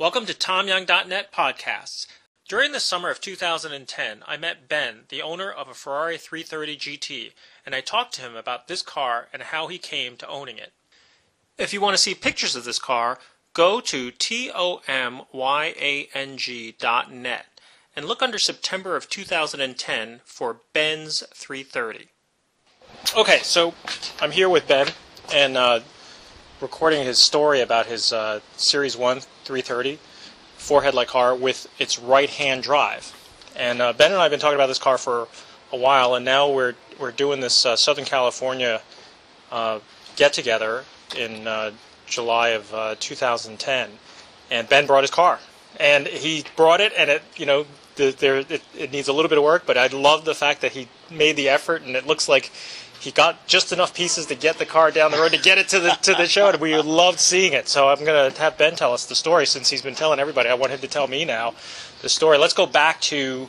Welcome to TomYang.net podcasts. During the summer of 2010, I met Ben, the owner of a Ferrari 330 GT, and I talked to him about this car and how he came to owning it. If you want to see pictures of this car, go to tomyang.net and look under September of 2010 for Ben's 330. Okay, so I'm here with Ben and uh, recording his story about his uh, Series 1 330 four headlight car with its right hand drive. And uh, Ben and I have been talking about this car for a while, and now we're we're doing this uh, Southern California uh, get together in uh, July of uh, 2010. And Ben brought his car, and he brought it, and it you know the, there it, it needs a little bit of work, but I love the fact that he made the effort, and it looks like he got just enough pieces to get the car down the road to get it to the to the show, and we loved seeing it. So I'm gonna have Ben tell us the story since he's been telling everybody. I want him to tell me now the story. Let's go back to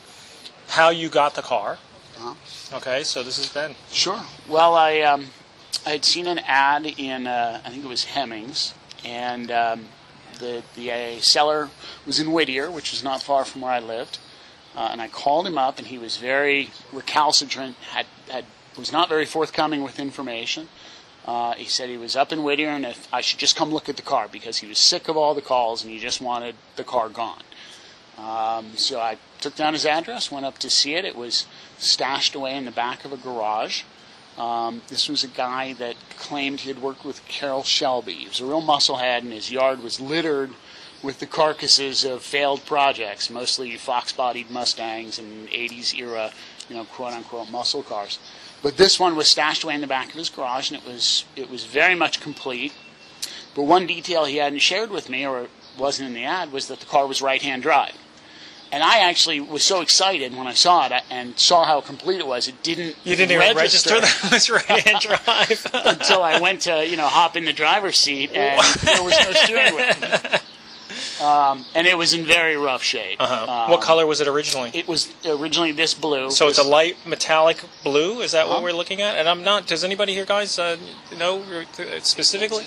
how you got the car. Uh-huh. Okay, so this is Ben. Sure. Well, I um, I had seen an ad in uh, I think it was Hemmings, and um, the the uh, seller was in Whittier, which is not far from where I lived. Uh, and I called him up, and he was very recalcitrant. had had was not very forthcoming with information. Uh, he said he was up in Whittier and if I should just come look at the car because he was sick of all the calls and he just wanted the car gone. Um, so I took down his address, went up to see it. It was stashed away in the back of a garage. Um, this was a guy that claimed he had worked with Carroll Shelby. He was a real musclehead, and his yard was littered with the carcasses of failed projects, mostly fox-bodied Mustangs and 80s era, you know, quote-unquote muscle cars. But this one was stashed away in the back of his garage, and it was it was very much complete. But one detail he hadn't shared with me, or wasn't in the ad, was that the car was right-hand drive. And I actually was so excited when I saw it and saw how complete it was. It didn't. You didn't even register, register that it was right-hand drive until I went to you know hop in the driver's seat and there was no steering wheel. Um, and it was in very rough shape. Uh-huh. Um, what color was it originally? It was originally this blue. So it's a light metallic blue. Is that what Uh-huh. we're looking at? And I'm not. Does anybody here, guys, uh, know specifically?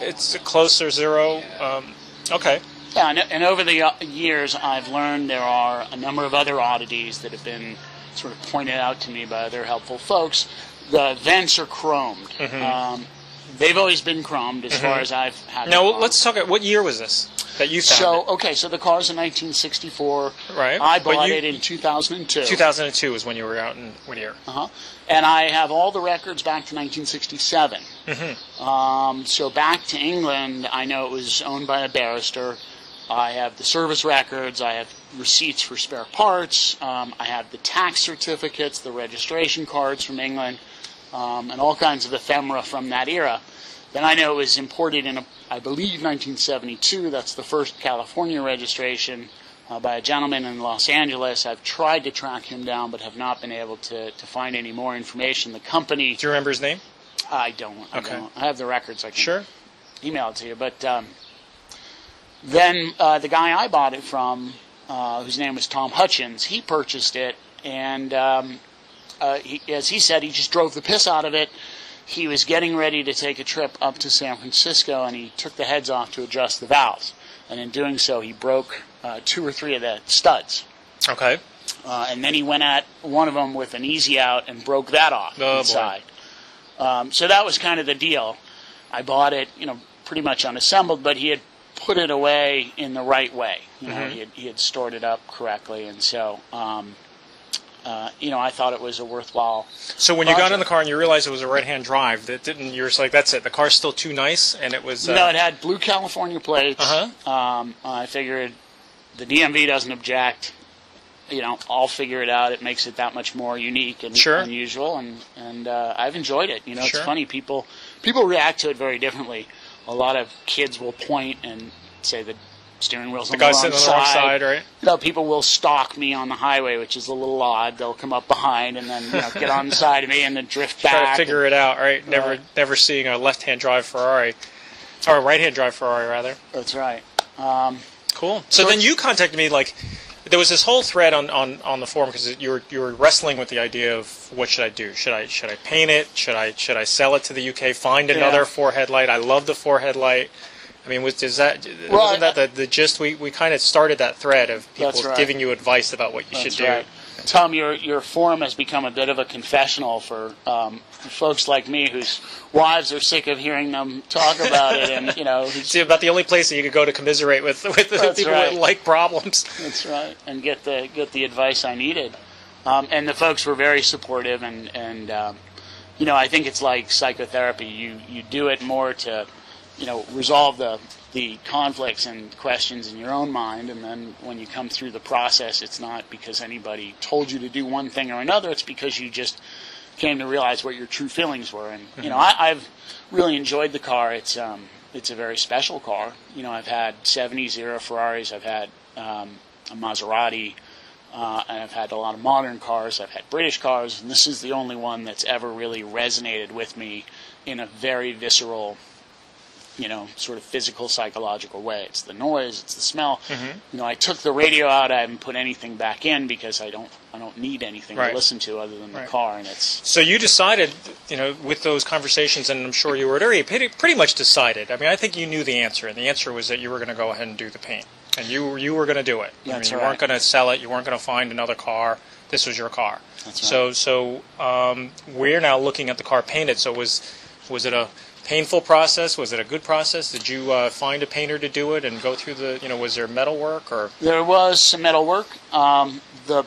It's a closer zero. Um, okay. Yeah, and, and over the uh, years, I've learned there are a number of other oddities that have been sort of pointed out to me by other helpful folks. The vents are chromed. Mm-hmm. Um, they've always been chromed as far as I've had. Now let's talk. About, what year was this that you found So it? okay, so the car's in 1964. Right, I but bought you- it in 2002. 2002 was when you were out in Whittier. Uh-huh. And I have all the records back to 1967. Mm-hmm. Um, so back to England, I know it was owned by a barrister. I have the service records. I have receipts for spare parts. Um, I have the tax certificates, the registration cards from England, um, and all kinds of ephemera from that era. Then I know it was imported in, a, I believe, 1972. That's the first California registration uh, by a gentleman in Los Angeles. I've tried to track him down, but have not been able to, to find any more information. The company, Do you remember his name? I don't. I Okay. don't. I have the records. I can Sure. email it to you. But um, then uh, the guy I bought it from, uh, whose name was Tom Hutchins, he purchased it, and um, uh, he, as he said, he just drove the piss out of it. He was getting ready to take a trip up to San Francisco, and he took the heads off to adjust the valves. And in doing so, he broke uh, two or three of the studs. Okay. Uh, and then he went at one of them with an easy out and broke that off Oh, inside. Um, so that was kind of the deal. I bought it, you know, pretty much unassembled, but he had put it away in the right way. You know, Mm-hmm. he, had, he had stored it up correctly, and so, um, uh, you know, I thought it was a worthwhile. So when you got in the car and you realized it was a right-hand drive, that didn't. You're just like, that's it. The car's still too nice, and it was. Uh, know, it had blue California plates. Uh-huh. Um, I figured the DMV doesn't object. You know, I'll figure it out. It makes it that much more unique and Sure. unusual, and and uh, I've enjoyed it. You know, Sure. it's funny people people react to it very differently. A lot of kids will point and say the steering wheel's the on guy the wrong sitting on the wrong side, right? You know, people will stalk me on the highway, which is a little odd. They'll come up behind and then you know, get on the side of me and then drift back. Try to figure it out, right? Never, Right. never seeing a left-hand drive Ferrari, or a right-hand drive Ferrari, rather. That's right. Um, Cool. So, So then you contacted me like there was this whole thread on, on, on the forum because you were you were wrestling with the idea of what should I do? Should I should I paint it? Should I should I sell it to the UK? Find another Yeah. four headlight? I love the four headlight. I mean, was, is that wasn't that the, the gist? We, we kind of started that thread of people right. giving you advice about what you That's should do. right. Tom, your your forum has become a bit of a confessional for, um, folks like me whose wives are sick of hearing them talk about it, and you know, who's- See, about the only place that you could go to commiserate with with the people right. with like problems. That's right, and get the get the advice I needed. Um, and the folks were very supportive, and and um, you know I think it's like psychotherapy. You you do it more to you know resolve the the conflicts and questions in your own mind, and then when you come through the process, it's not because anybody told you to do one thing or another. It's because you just came to realize what your true feelings were. And you know I, I've really enjoyed the car. It's um, it's a very special car. You know I've had 70 Zero Ferraris. I've had um, a Maserati. Uh, and I've had a lot of modern cars. I've had British cars, and this is the only one that's ever really resonated with me in a very visceral, you know, sort of physical, psychological way. It's the noise, it's the smell. You know, I took the radio out. I haven't put anything back in because I don't, I don't need anything Right. to listen to other than the Right. car, and it's So you decided, you know, with those conversations, and I'm sure you were already pretty, pretty much decided. I mean, I think you knew the answer, and the answer was that you were going to go ahead and do the paint, and you you were going to do it. I That's mean, you right. weren't going to sell it. You weren't going to find another car. This was your car. That's So so um, we're now looking at the car painted. So was was it a painful process? Was it a good process? Did you uh, find a painter to do it and go through the, you know, was there metal work or? There was some metal work. Um, the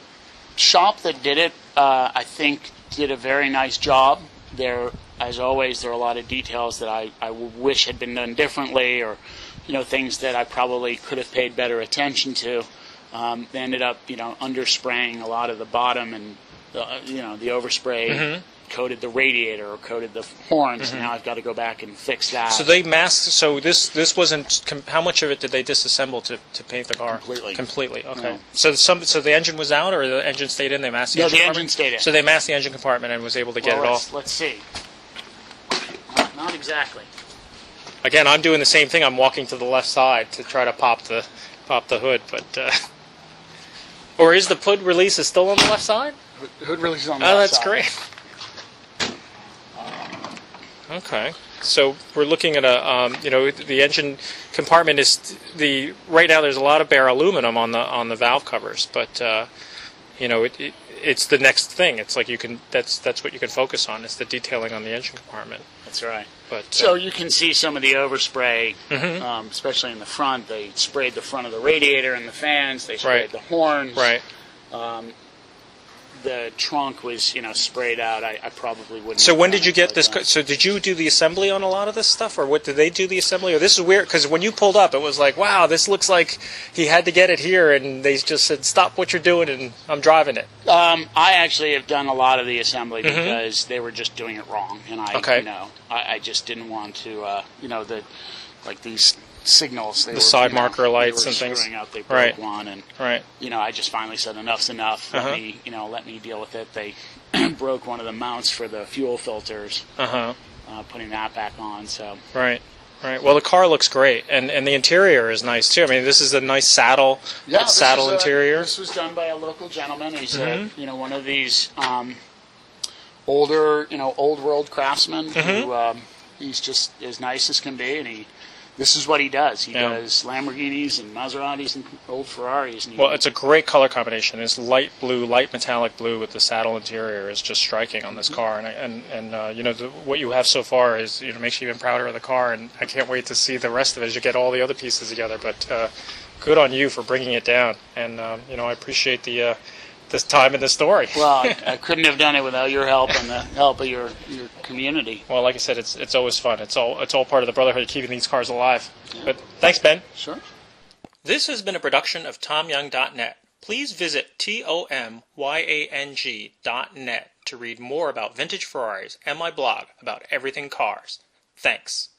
shop that did it, uh, I think, did a very nice job. There, as always, there are a lot of details that I, I wish had been done differently, or you know, things that I probably could have paid better attention to. Um, they ended up, you know, underspraying a lot of the bottom, and the, uh, you know, the overspray coated the radiator or coated the horns. And now I've got to go back and fix that. So they masked. So this this wasn't. Com- how much of it did they disassemble to, to paint the car? Completely. Completely. Okay. No. So some. So the engine was out, or the engine stayed in. They masked the No, engine. the compartment? engine stayed in. So they masked the engine compartment and was able to get well, it off. let's see. Not, not exactly. Again, I'm doing the same thing. I'm walking to the left side to try to pop the pop the hood, but. Uh, or is the hood release is still on the left side? Hood release is on the Oh, left side. Oh, that's great. Okay, so we're looking at a, um, you know, the engine compartment is the right now. There's a lot of bare aluminum on the on the valve covers, but uh, you know, it, it, it's the next thing. It's like you can that's that's what you can focus on is the detailing on the engine compartment. That's right. But uh, So you can see some of the overspray, um, especially in the front. They sprayed the front of the radiator and the fans. They sprayed Right. the horns. right. The trunk was, you know, sprayed out. I, I probably wouldn't. So when did you get this? co- So did you do the assembly on a lot of this stuff, or what did they do the assembly? Or this is weird because when you pulled up, it was like, wow, this looks like he had to get it here, and they just said, stop what you're doing, and I'm driving it. Um, I actually have done a lot of the assembly because they were just doing it wrong, and I, Mm-hmm. Okay. you know, I, I just didn't want to, uh, you know, the like these signals. They The were, side you know, marker lights and things. Out, they broke Right. one, and Right. you know, I just finally said enough's enough. Let Uh-huh. me, you know, let me deal with it. They broke one of the mounts for the fuel filters, Uh huh. uh, putting that back on. So Right. Right. Well, the car looks great, and and the interior is nice too. I mean, this is a nice saddle, this saddle a- interior. this was done by a local gentleman. He's Mm-hmm. a, you know one of these um, older, you know, old world craftsmen Mm-hmm. who um, he's just as nice as can be, and he. This is what he does. He Yeah. does Lamborghinis and Maseratis and old Ferraris. And Well, it's a great color combination. This light blue, light metallic blue with the saddle interior is just striking on this Mm-hmm. car, and and and uh, you know the, what you have so far is you know makes you even prouder of the car, and I can't wait to see the rest of it as you get all the other pieces together. But uh, good on you for bringing it down, and um, you know I appreciate the uh, this time in the story. well, I, I couldn't have done it without your help and the help of your, your community. Well, like I said, it's it's always fun. It's all it's all part of the brotherhood, of keeping these cars alive. But thanks, Ben. Sure. This has been a production of TomYang.net. Please visit T-O-M-Y-A-N-G.net to read more about vintage Ferraris and my blog about everything cars. Thanks.